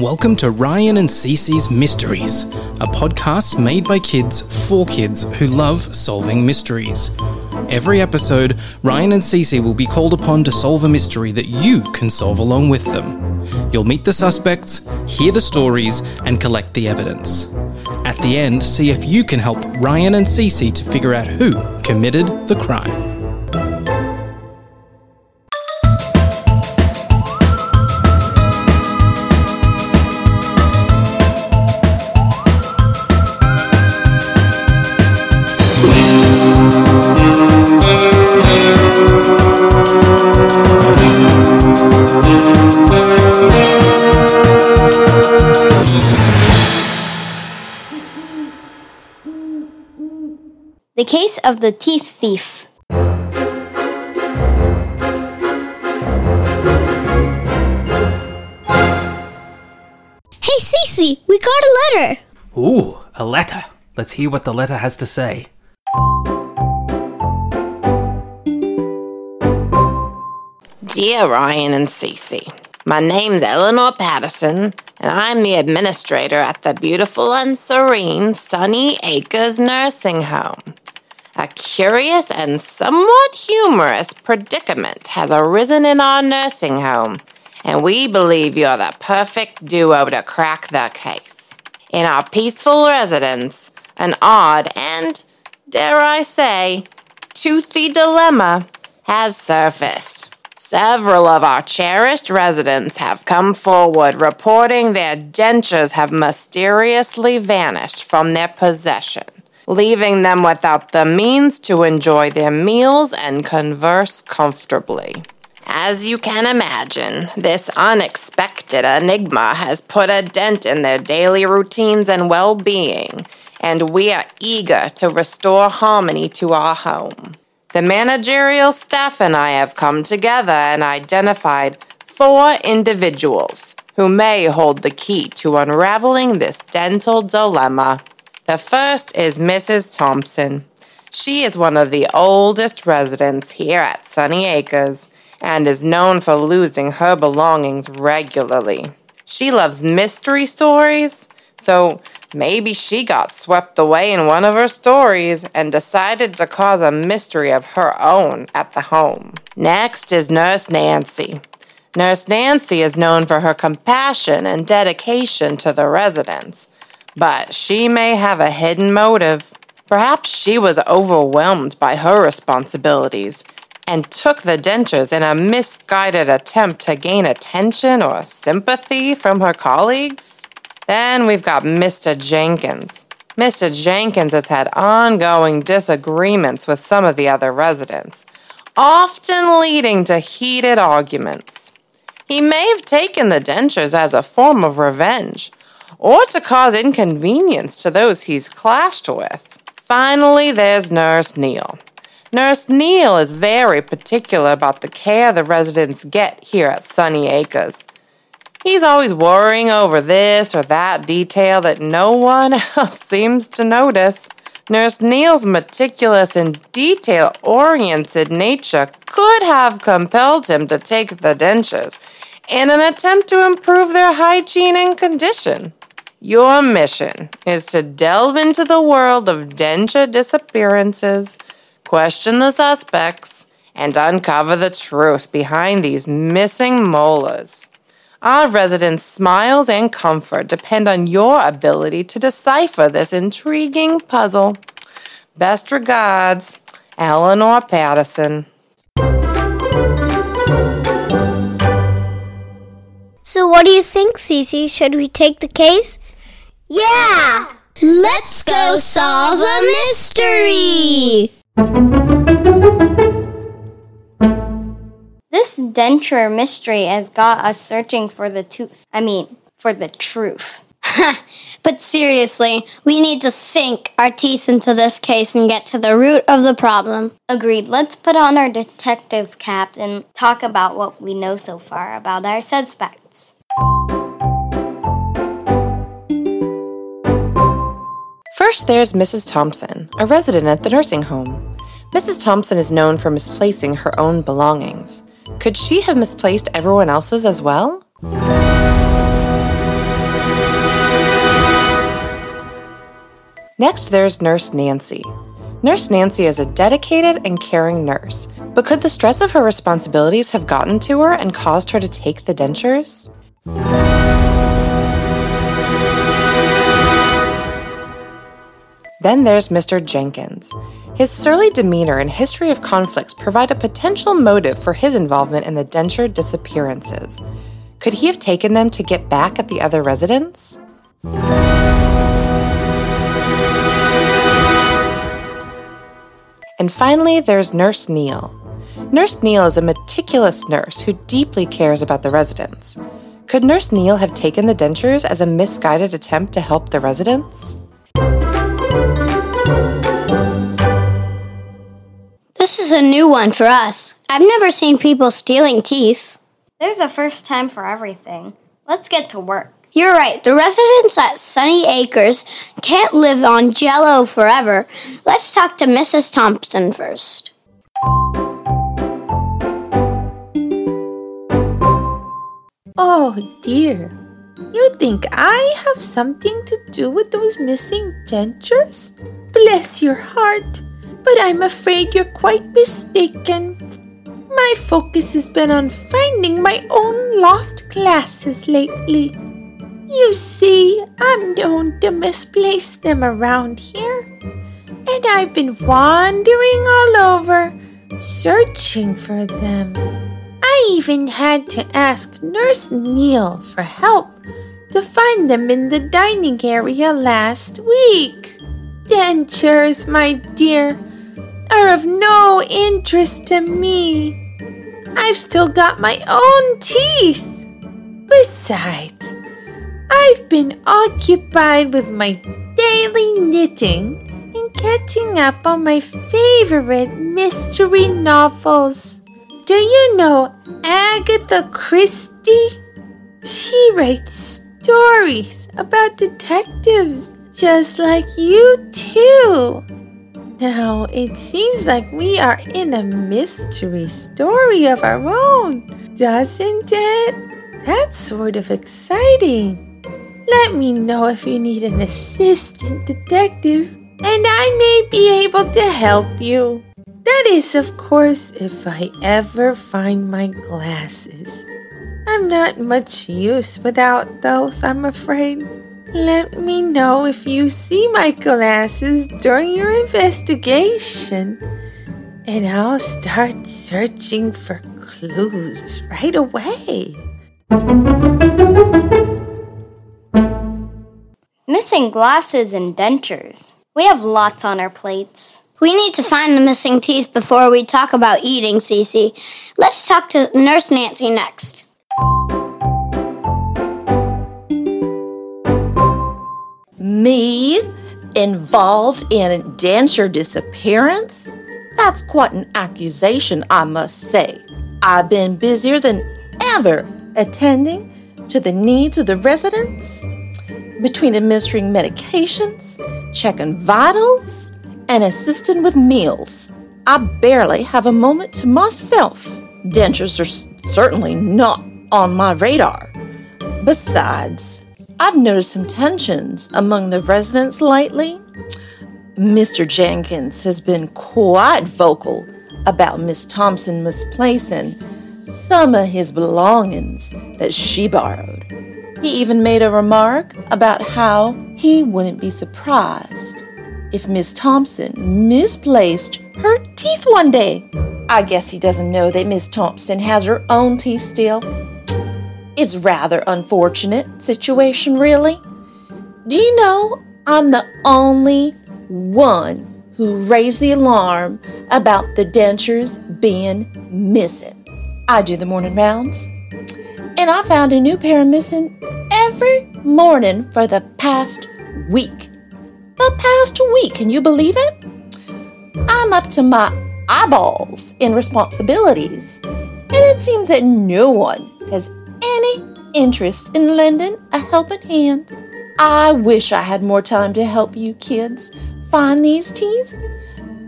Welcome to Ryan and Cece's Mysteries, a podcast made by kids for kids who love solving mysteries. Every episode, Ryan and Cece will be called upon to solve a mystery that you can solve along with them. You'll meet the suspects, hear the stories, and collect the evidence. At the end, see if you can help Ryan and Cece to figure out who committed the crime. Case of the Teeth Thief. Hey, Cece, we got a letter. Ooh, a letter. Let's hear what the letter has to say. Dear Ryan and Cece, my name's Eleanor Patterson, and I'm the administrator at the beautiful and serene Sunny Acres Nursing Home. A curious and somewhat humorous predicament has arisen in our nursing home, and we believe you're the perfect duo to crack the case. In our peaceful residence, an odd and, dare I say, toothy dilemma has surfaced. Several of our cherished residents have come forward reporting their dentures have mysteriously vanished from their possession, leaving them without the means to enjoy their meals and converse comfortably. As you can imagine, this unexpected enigma has put a dent in their daily routines and well being, and we are eager to restore harmony to our home. The managerial staff and I have come together and identified four individuals who may hold the key to unraveling this dental dilemma. The first is Mrs. Thompson. She is one of the oldest residents here at Sunny Acres and is known for losing her belongings regularly. She loves mystery stories, so maybe she got swept away in one of her stories and decided to cause a mystery of her own at the home. Next is Nurse Nancy. Nurse Nancy is known for her compassion and dedication to the residents, but she may have a hidden motive. Perhaps she was overwhelmed by her responsibilities and took the dentures in a misguided attempt to gain attention or sympathy from her colleagues. Then we've got Mr. Jenkins. Mr. Jenkins has had ongoing disagreements with some of the other residents, often leading to heated arguments. He may have taken the dentures as a form of revenge, or to cause inconvenience to those he's clashed with. Finally, there's Nurse Neal. Nurse Neal is very particular about the care the residents get here at Sunny Acres. He's always worrying over this or that detail that no one else seems to notice. Nurse Neal's meticulous and detail oriented nature could have compelled him to take the dentures in an attempt to improve their hygiene and condition. Your mission is to delve into the world of denture disappearances, question the suspects, and uncover the truth behind these missing molars. Our residents' smiles and comfort depend on your ability to decipher this intriguing puzzle. Best regards, Eleanor Patterson. So, what do you think, Cece? Should we take the case? Yeah! Let's go solve a mystery! This denture mystery has got us searching for the tooth. I mean, for the truth. but seriously, we need to sink our teeth into this case and get to the root of the problem. Agreed. Let's put on our detective caps and talk about what we know so far about our suspects. First, there's Mrs. Thompson, a resident at the nursing home. Mrs. Thompson is known for misplacing her own belongings. Could she have misplaced everyone else's as well? Next, there's Nurse Nancy. Nurse Nancy is a dedicated and caring nurse, but could the stress of her responsibilities have gotten to her and caused her to take the dentures? Then there's Mr. Jenkins. His surly demeanor and history of conflicts provide a potential motive for his involvement in the denture disappearances. Could he have taken them to get back at the other residents? And finally, there's Nurse Neal. Nurse Neal is a meticulous nurse who deeply cares about the residents. Could Nurse Neal have taken the dentures as a misguided attempt to help the residents? This is a new one for us. I've never seen people stealing teeth. There's a first time for everything. Let's get to work. You're right. The residents at Sunny Acres can't live on jello forever. Let's talk to Mrs. Thompson first. Oh dear. You think I have something to do with those missing dentures? Bless your heart. But I'm afraid you're quite mistaken. My focus has been on finding my own lost glasses lately. You see, I'm known to misplace them around here. And I've been wandering all over, searching for them. I even had to ask Nurse Neal for help to find them in the dining area last week. Dentures, my dear, are of no interest to me. I've still got my own teeth. Besides, I've been occupied with my daily knitting and catching up on my favorite mystery novels. Do you know Agatha Christie? She writes stories about detectives just like you, too. Now, it seems like we are in a mystery story of our own, doesn't it? That's sort of exciting. Let me know if you need an assistant detective, and I may be able to help you. That is, of course, if I ever find my glasses. I'm not much use without those, I'm afraid. Let me know if you see my glasses during your investigation, and I'll start searching for clues right away. Missing glasses and dentures. We have lots on our plates. We need to find the missing teeth before we talk about eating, Cece. Let's talk to Nurse Nancy next. Me? Involved in denture disappearance? That's quite an accusation, I must say. I've been busier than ever attending to the needs of the residents, between administering medications, checking vitals, and assisting with meals. I barely have a moment to myself. Dentures are certainly not on my radar. Besides, I've noticed some tensions among the residents lately. Mr. Jenkins has been quite vocal about Miss Thompson misplacing some of his belongings that she borrowed. He even made a remark about how he wouldn't be surprised if Miss Thompson misplaced her teeth one day. I guess he doesn't know that Miss Thompson has her own teeth still. It's rather unfortunate situation, really. Do you know I'm the only one who raised the alarm about the dentures being missing? I do the morning rounds, and I found a new pair missing every morning for the past week. The past week, can you believe it? I'm up to my eyeballs in responsibilities, and it seems that no one has any interest in lending a helping hand. I wish I had more time to help you kids find these teeth,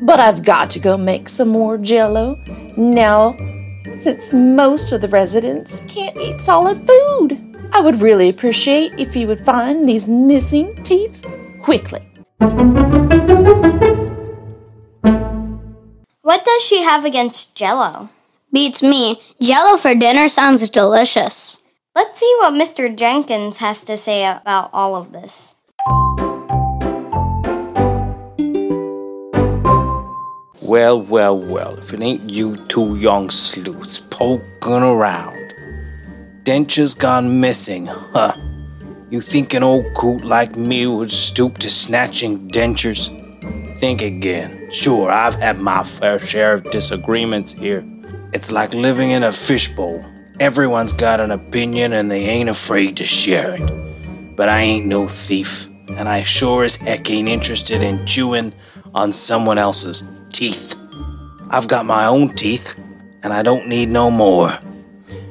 but I've got to go make some more jello now since most of the residents can't eat solid food. I would really appreciate if you would find these missing teeth quickly. What does she have against Jello? Beats me. Jello for dinner sounds delicious. Let's see what Mr. Jenkins has to say about all of this. Well, well, well, if it ain't you two young sleuths poking around. Denture's gone missing, huh? You think an old coot like me would stoop to snatching dentures? Think again. Sure, I've had my fair share of disagreements here. It's like living in a fishbowl. Everyone's got an opinion and they ain't afraid to share it. But I ain't no thief, and I sure as heck ain't interested in chewing on someone else's teeth. I've got my own teeth, and I don't need no more.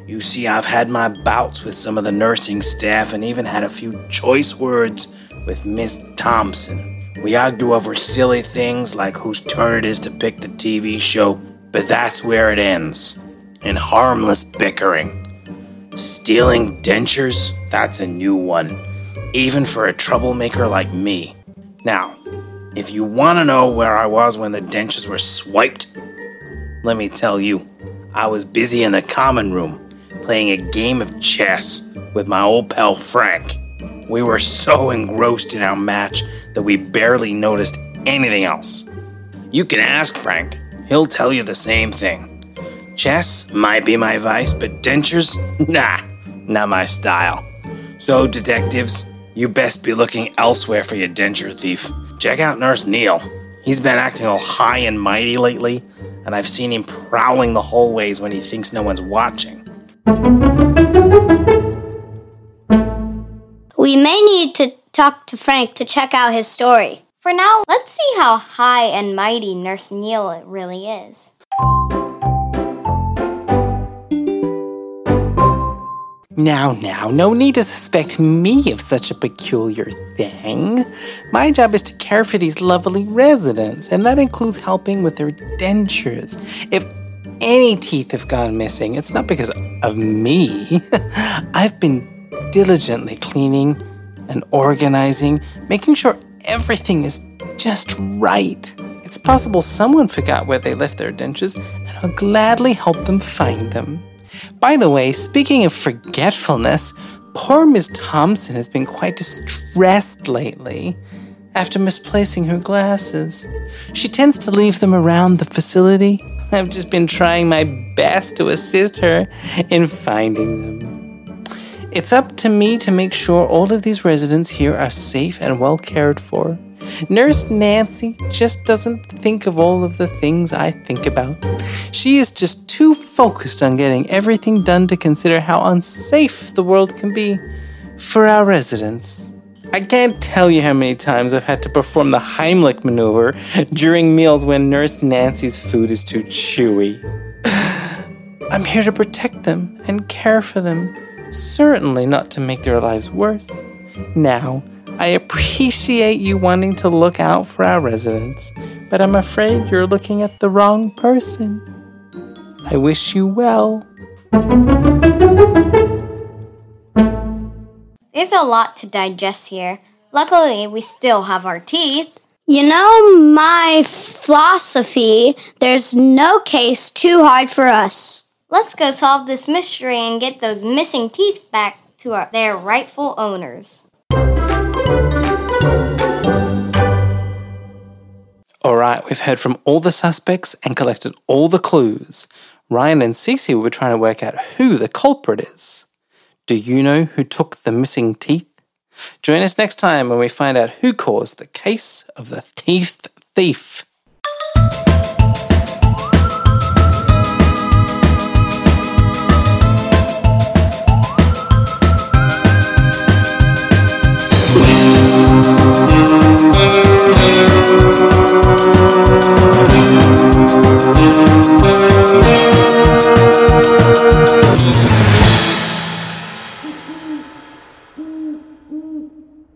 You see, I've had my bouts with some of the nursing staff and even had a few choice words with Miss Thompson. We argue over silly things like whose turn it is to pick the TV show, but that's where it ends. In harmless bickering. Stealing dentures? That's a new one. Even for a troublemaker like me. Now, if you want to know where I was when the dentures were swiped, let me tell you, I was busy in the common room playing a game of chess with my old pal Frank. We were so engrossed in our match that we barely noticed anything else. You can ask Frank, he'll tell you the same thing. Chess might be my vice, but dentures? Nah, not my style. So, detectives, you best be looking elsewhere for your denture thief. Check out Nurse Neal. He's been acting all high and mighty lately, and I've seen him prowling the hallways when he thinks no one's watching. We may need to talk to Frank to check out his story. For now, let's see how high and mighty Nurse Neal really is. Now, now, no need to suspect me of such a peculiar thing. My job is to care for these lovely residents, and that includes helping with their dentures. If any teeth have gone missing, it's not because of me. I've been diligently cleaning and organizing, making sure everything is just right. It's possible someone forgot where they left their dentures, and I'll gladly help them find them. By the way, speaking of forgetfulness, poor Miss Thompson has been quite distressed lately after misplacing her glasses. She tends to leave them around the facility. I've just been trying my best to assist her in finding them. It's up to me to make sure all of these residents here are safe and well cared for. Nurse Nancy just doesn't think of all of the things I think about. She is just too focused on getting everything done to consider how unsafe the world can be for our residents. I can't tell you how many times I've had to perform the Heimlich maneuver during meals when Nurse Nancy's food is too chewy. I'm here to protect them and care for them, certainly not to make their lives worse. Now, I appreciate you wanting to look out for our residents, but I'm afraid you're looking at the wrong person. I wish you well. There's a lot to digest here. Luckily, we still have our teeth. You know my philosophy there's no case too hard for us. Let's go solve this mystery and get those missing teeth back to our, their rightful owners. All right, we've heard from all the suspects and collected all the clues. Ryan and Cece will be trying to work out who the culprit is. Do you know who took the missing teeth? Join us next time when we find out who caused the case of the teeth thief.